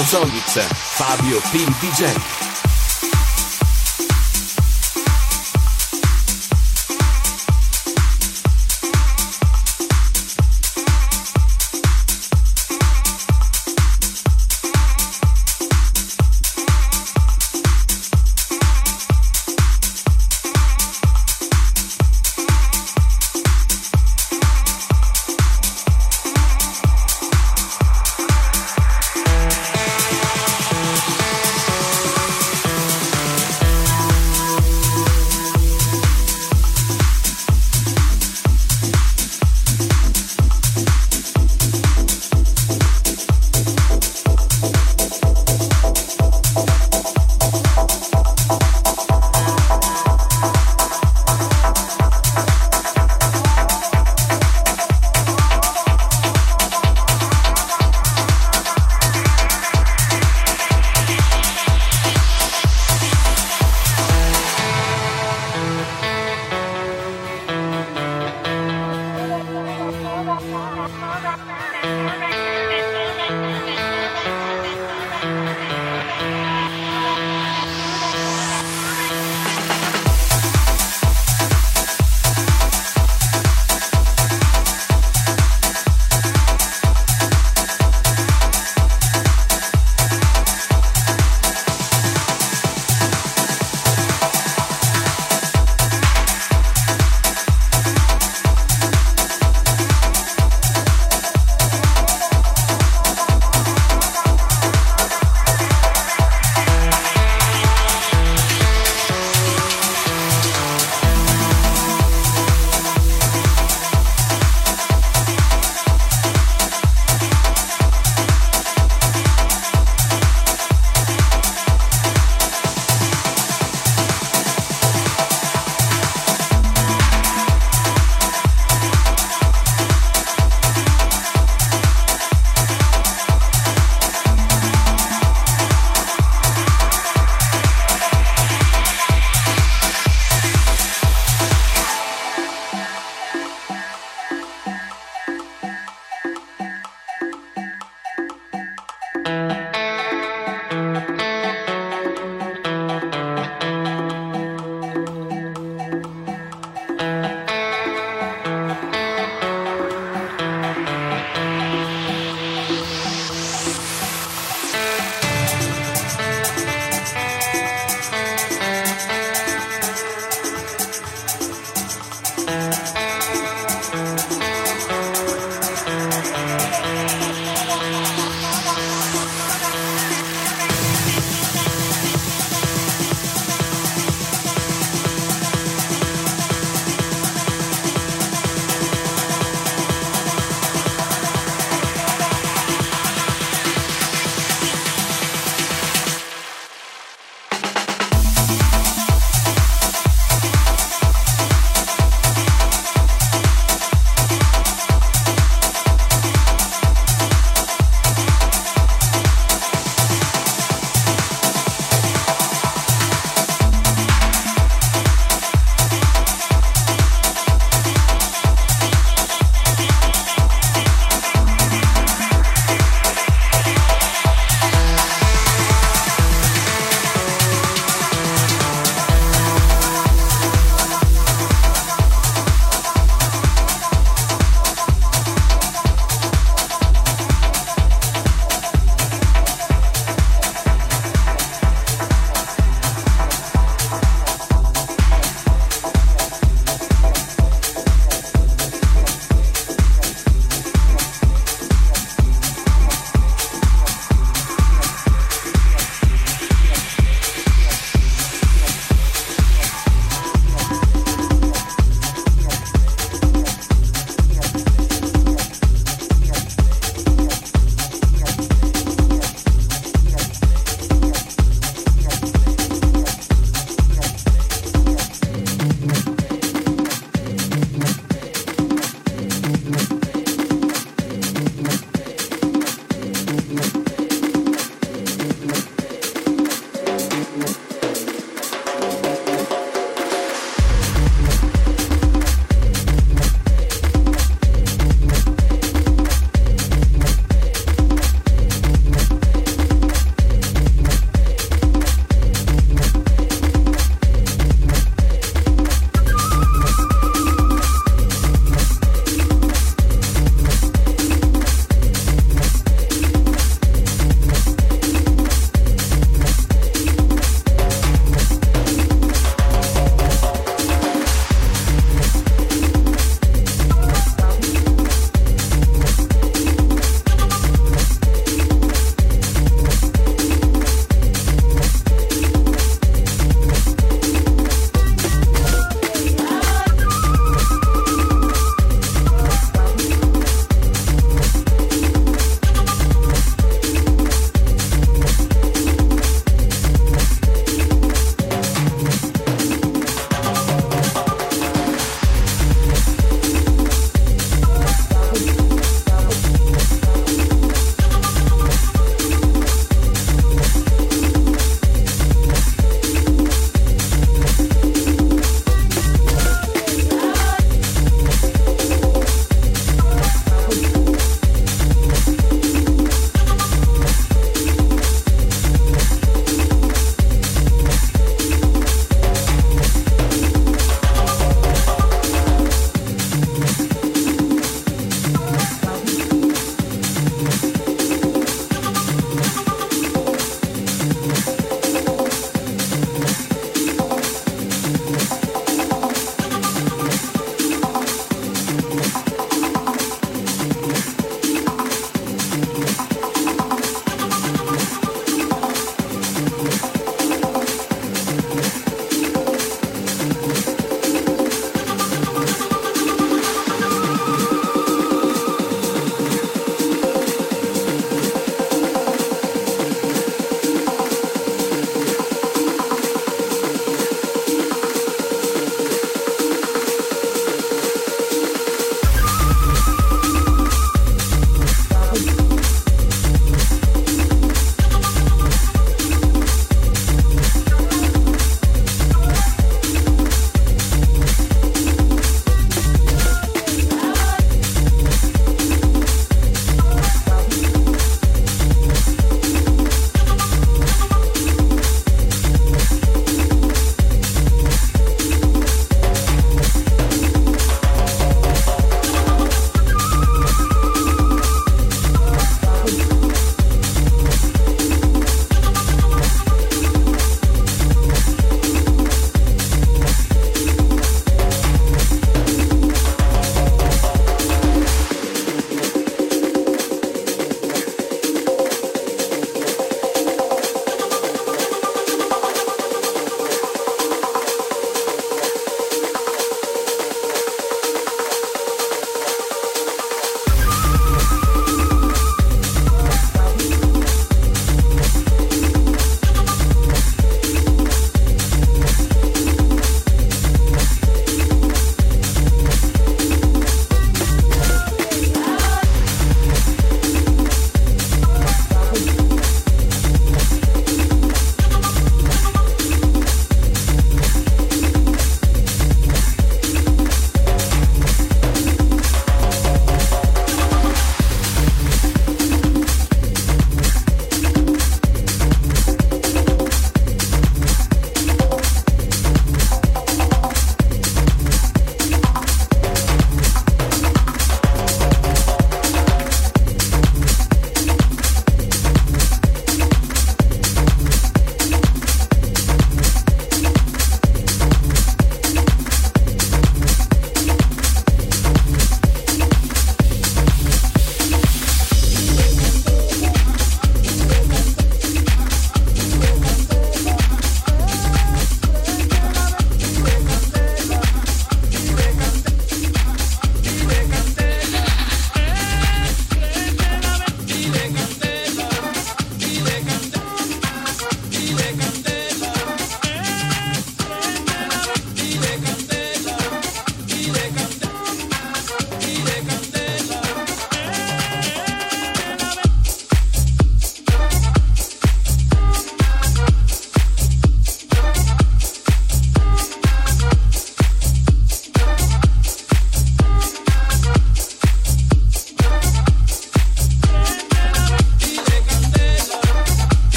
Sonix, Fabio P. DJ.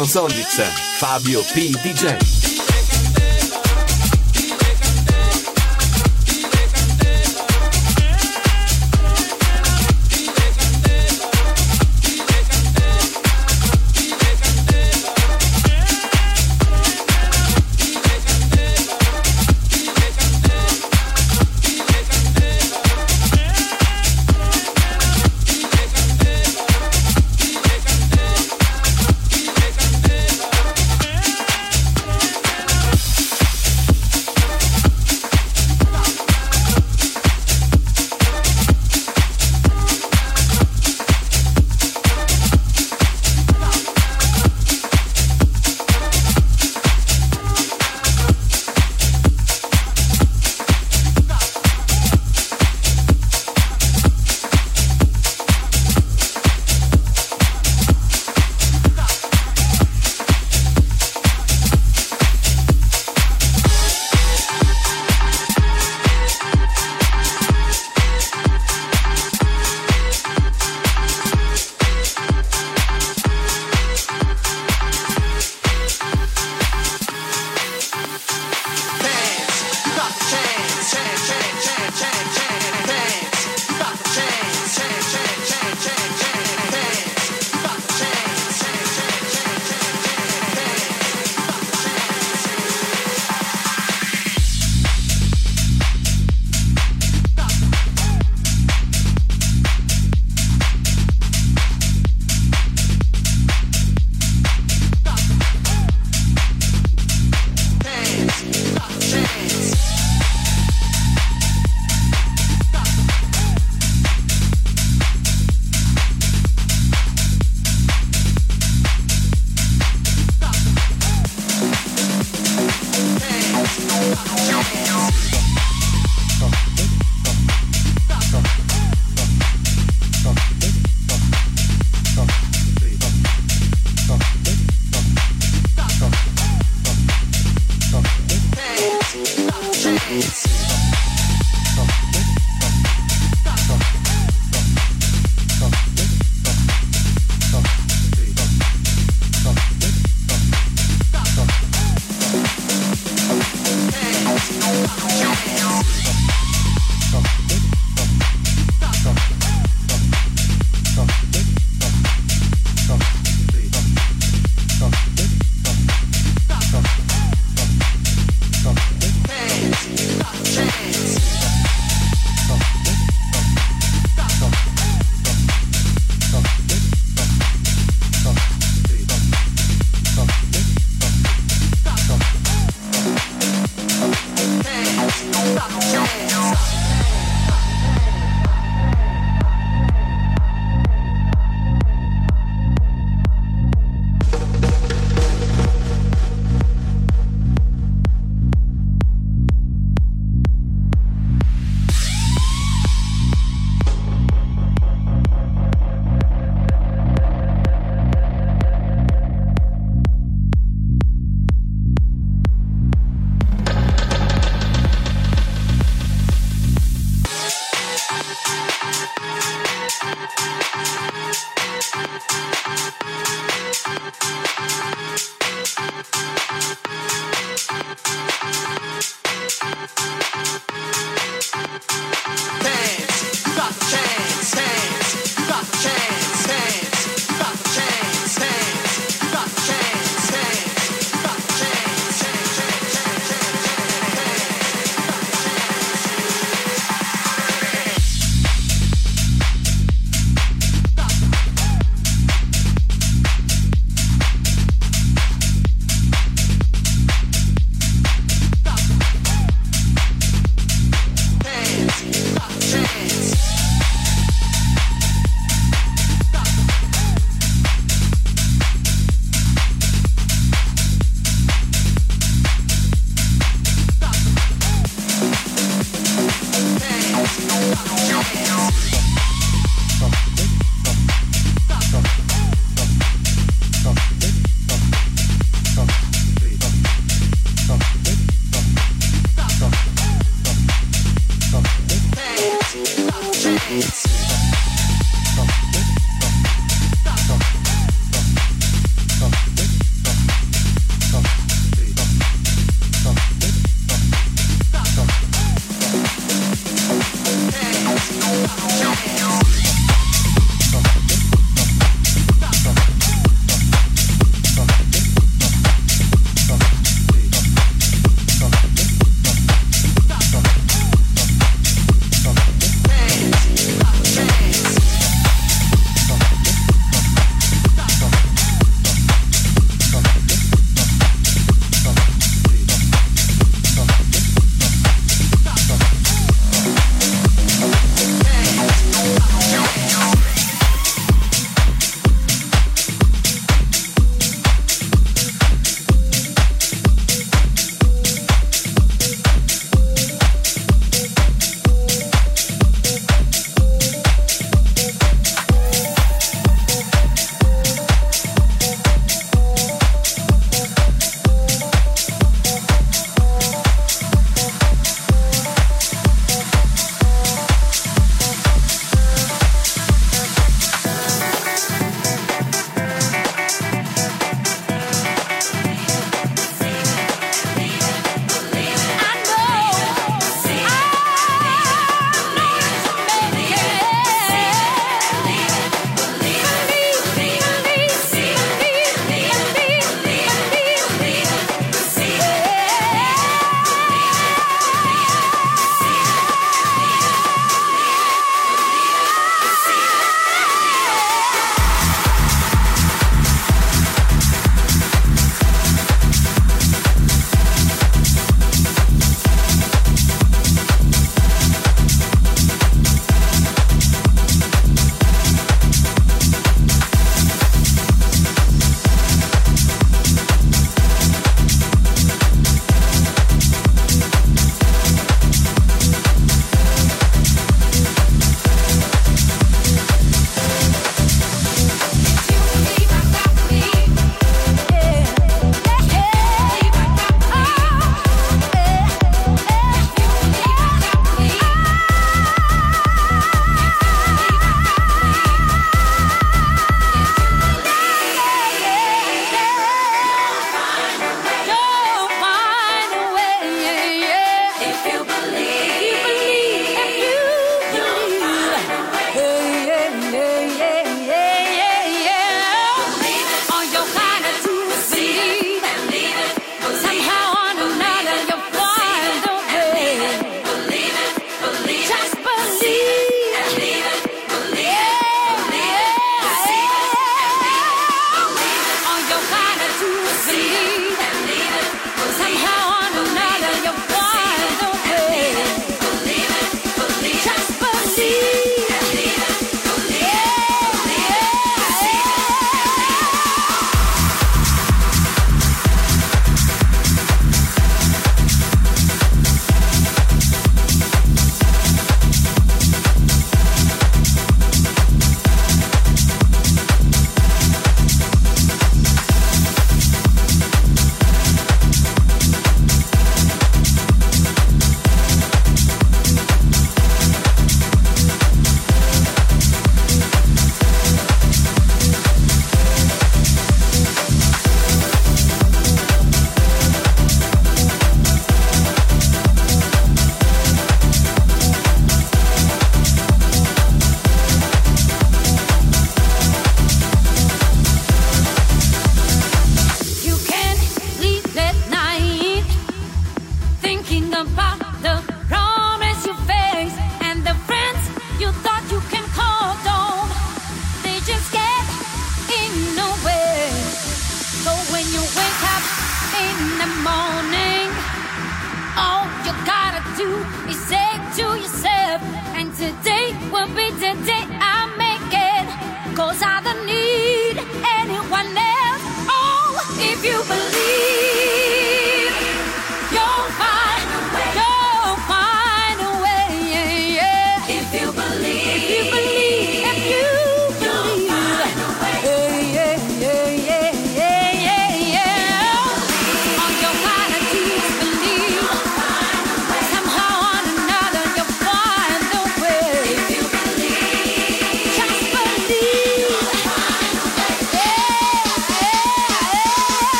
Console Fabio P. DJ.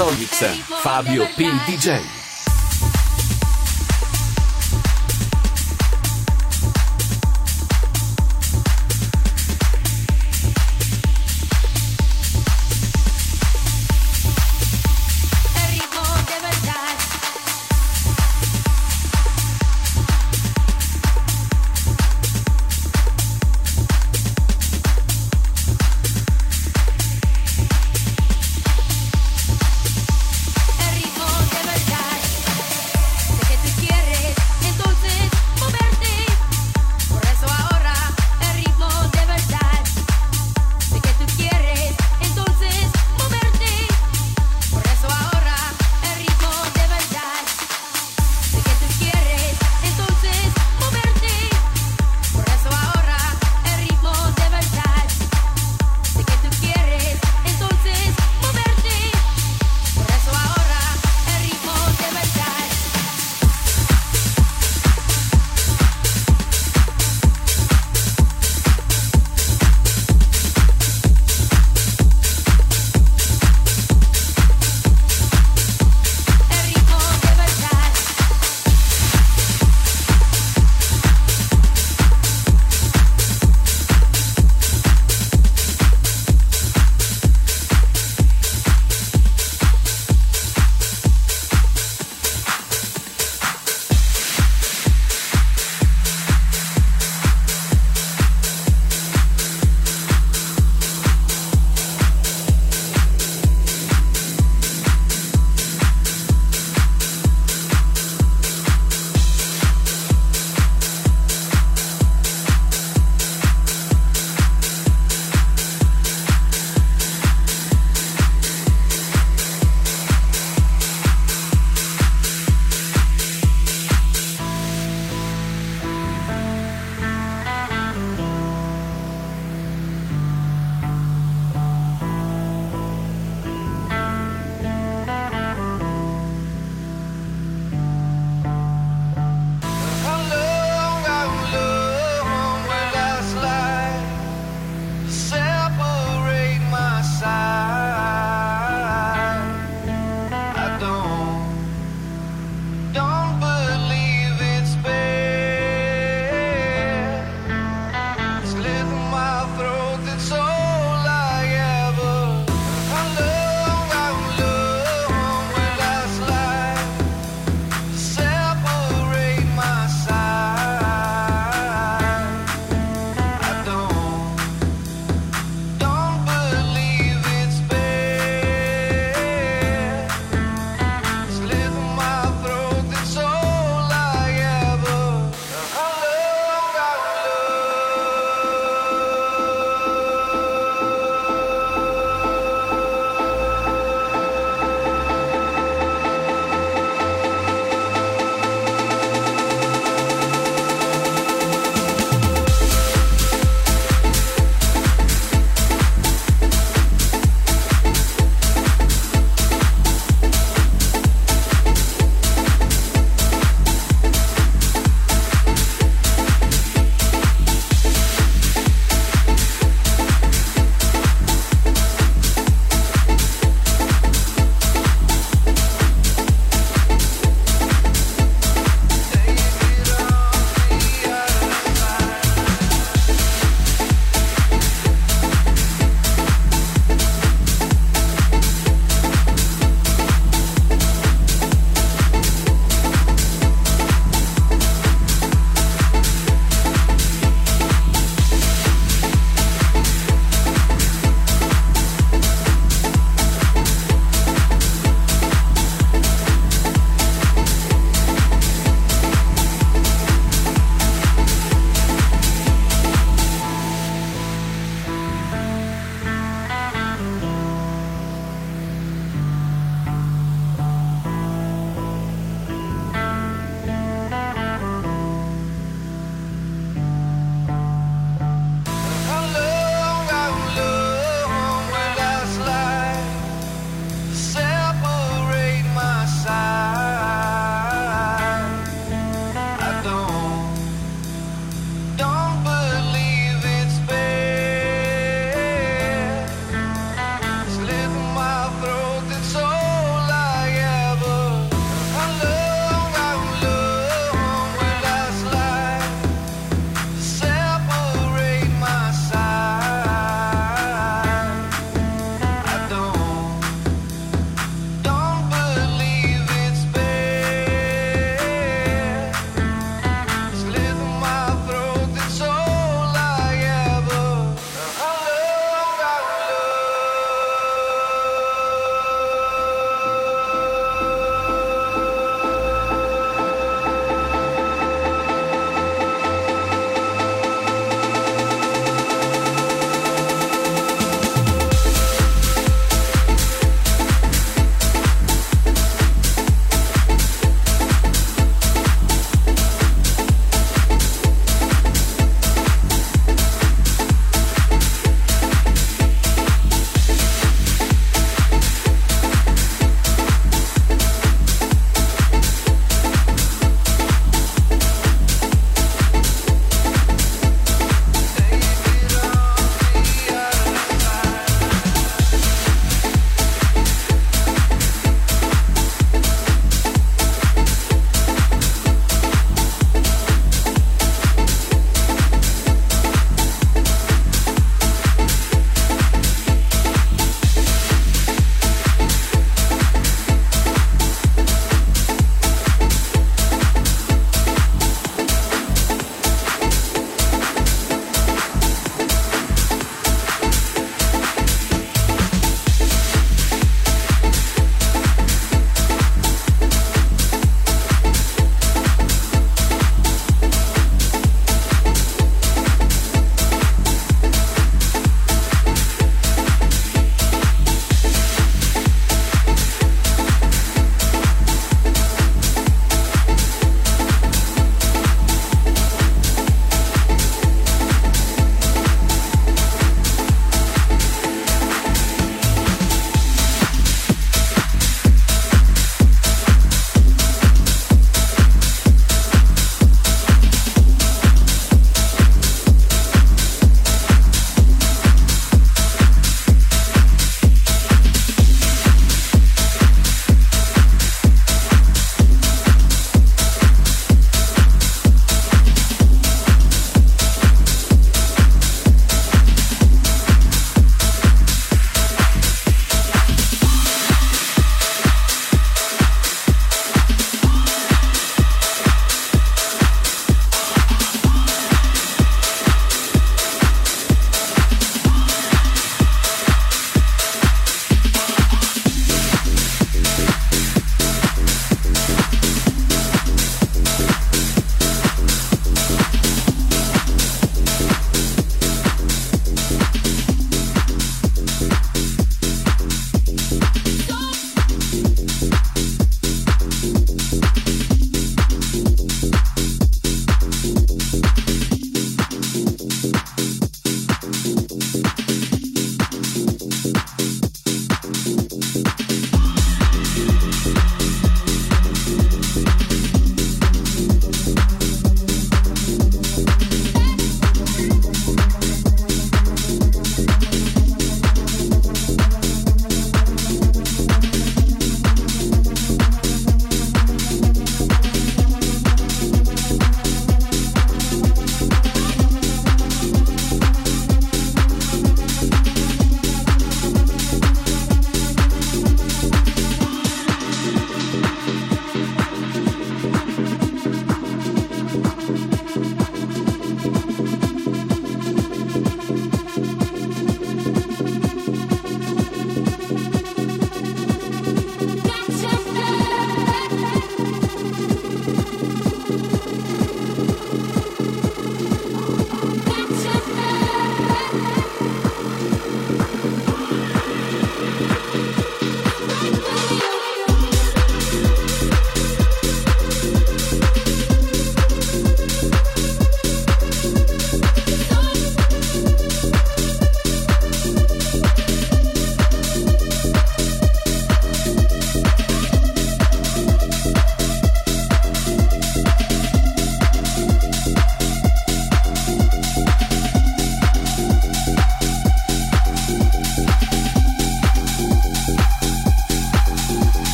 Solix, Fabio P. DJ.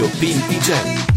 Fabio P.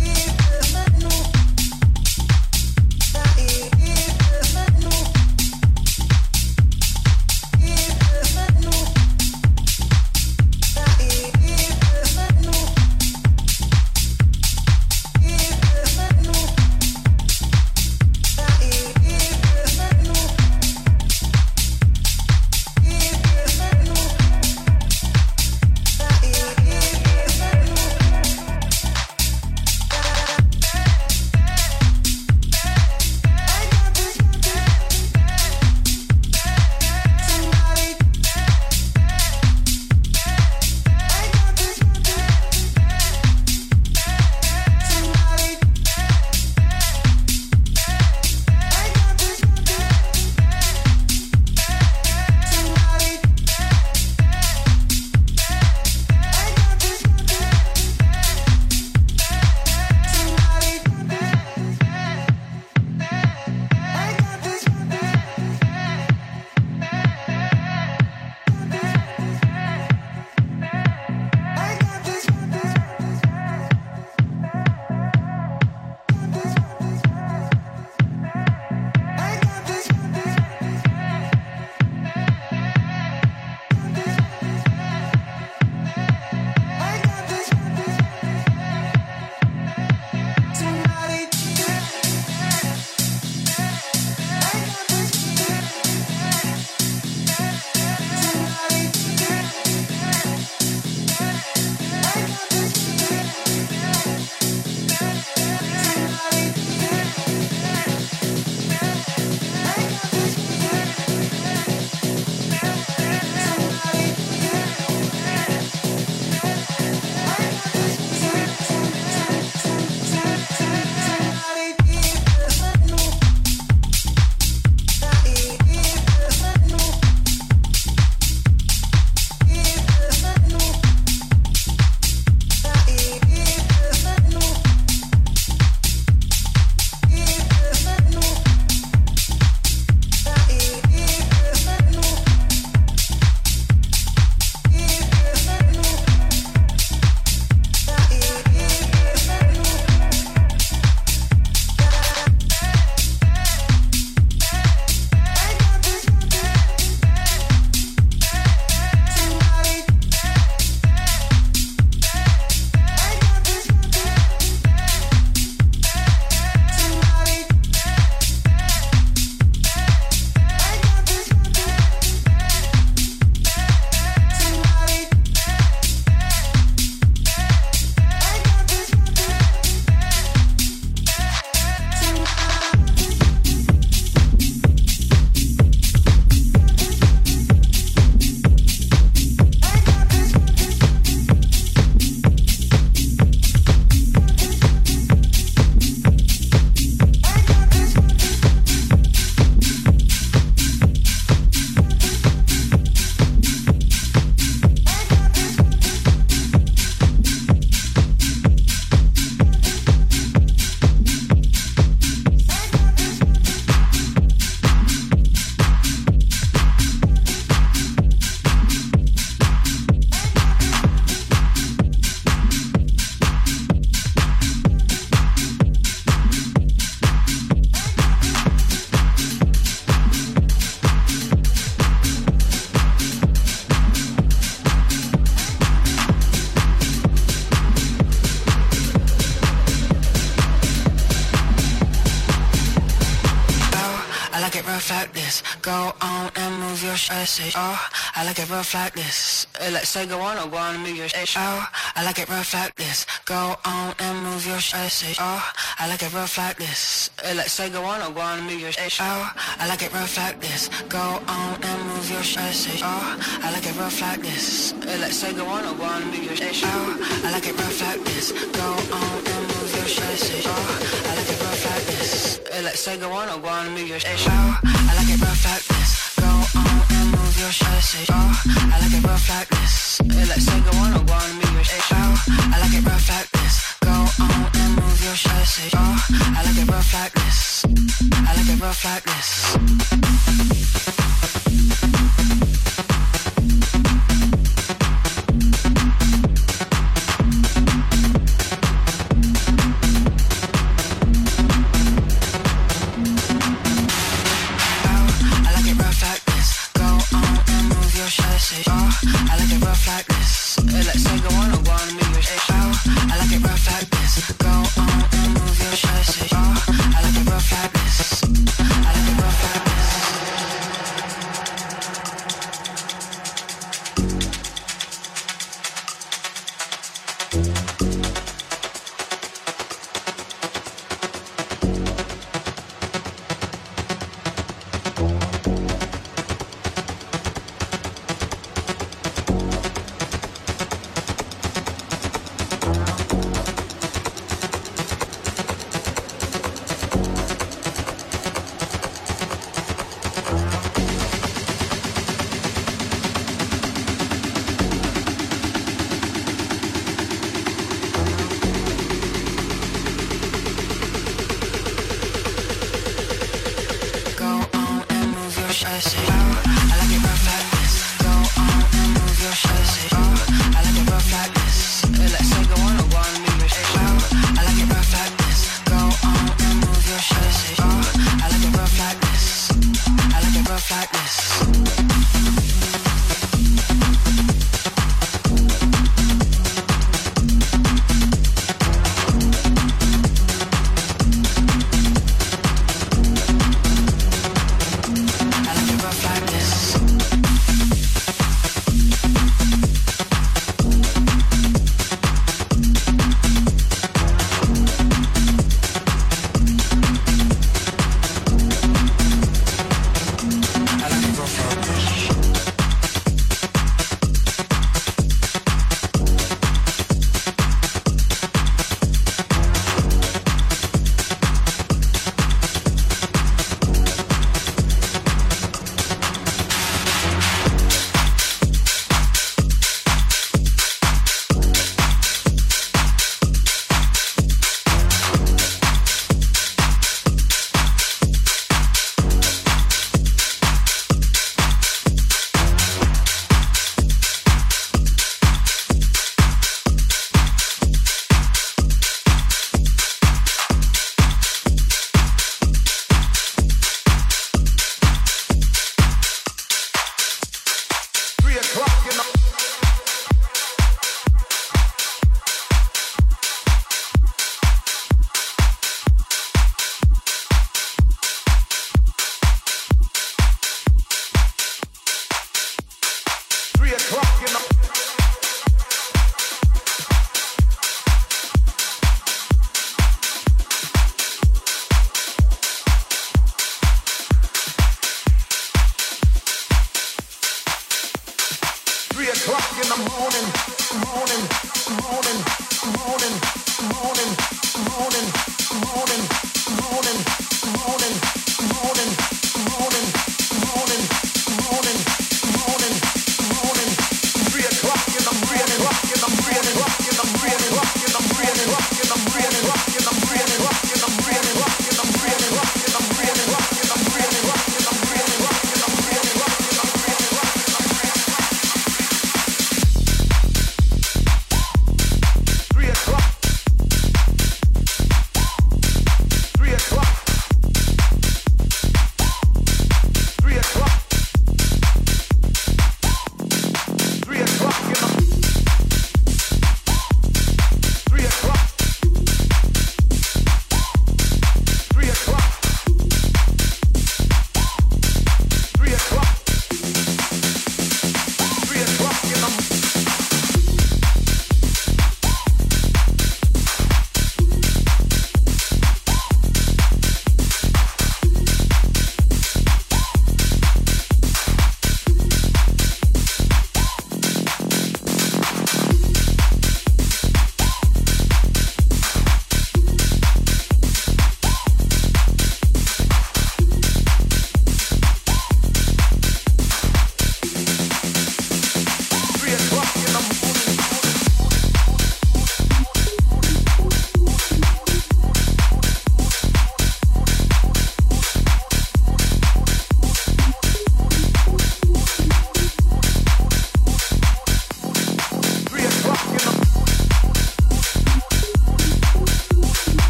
Say, oh, I like it rough like this. Uh, let's say go on or go on and move your shit. Oh, I like it rough like this. Go on and move your shit. Oh, I like it rough like this. Uh, let's say go on or go on and move your shit. Oh, I like it rough like this. Go on and move your shit. Oh, I like it rough like this. Uh, let's say go on or go on and move your shit. Oh, I like it rough like this. Go on and move your shit. Oh, I like it rough like this. let's say go on or go on and move your shit. Oh, I like it rough like your. Say, oh, I like it rough like this. let's say go on or go on move your shit. Oh, I like it rough like this. Go on and move your. Say, oh, I like it rough like this. I like it rough like this.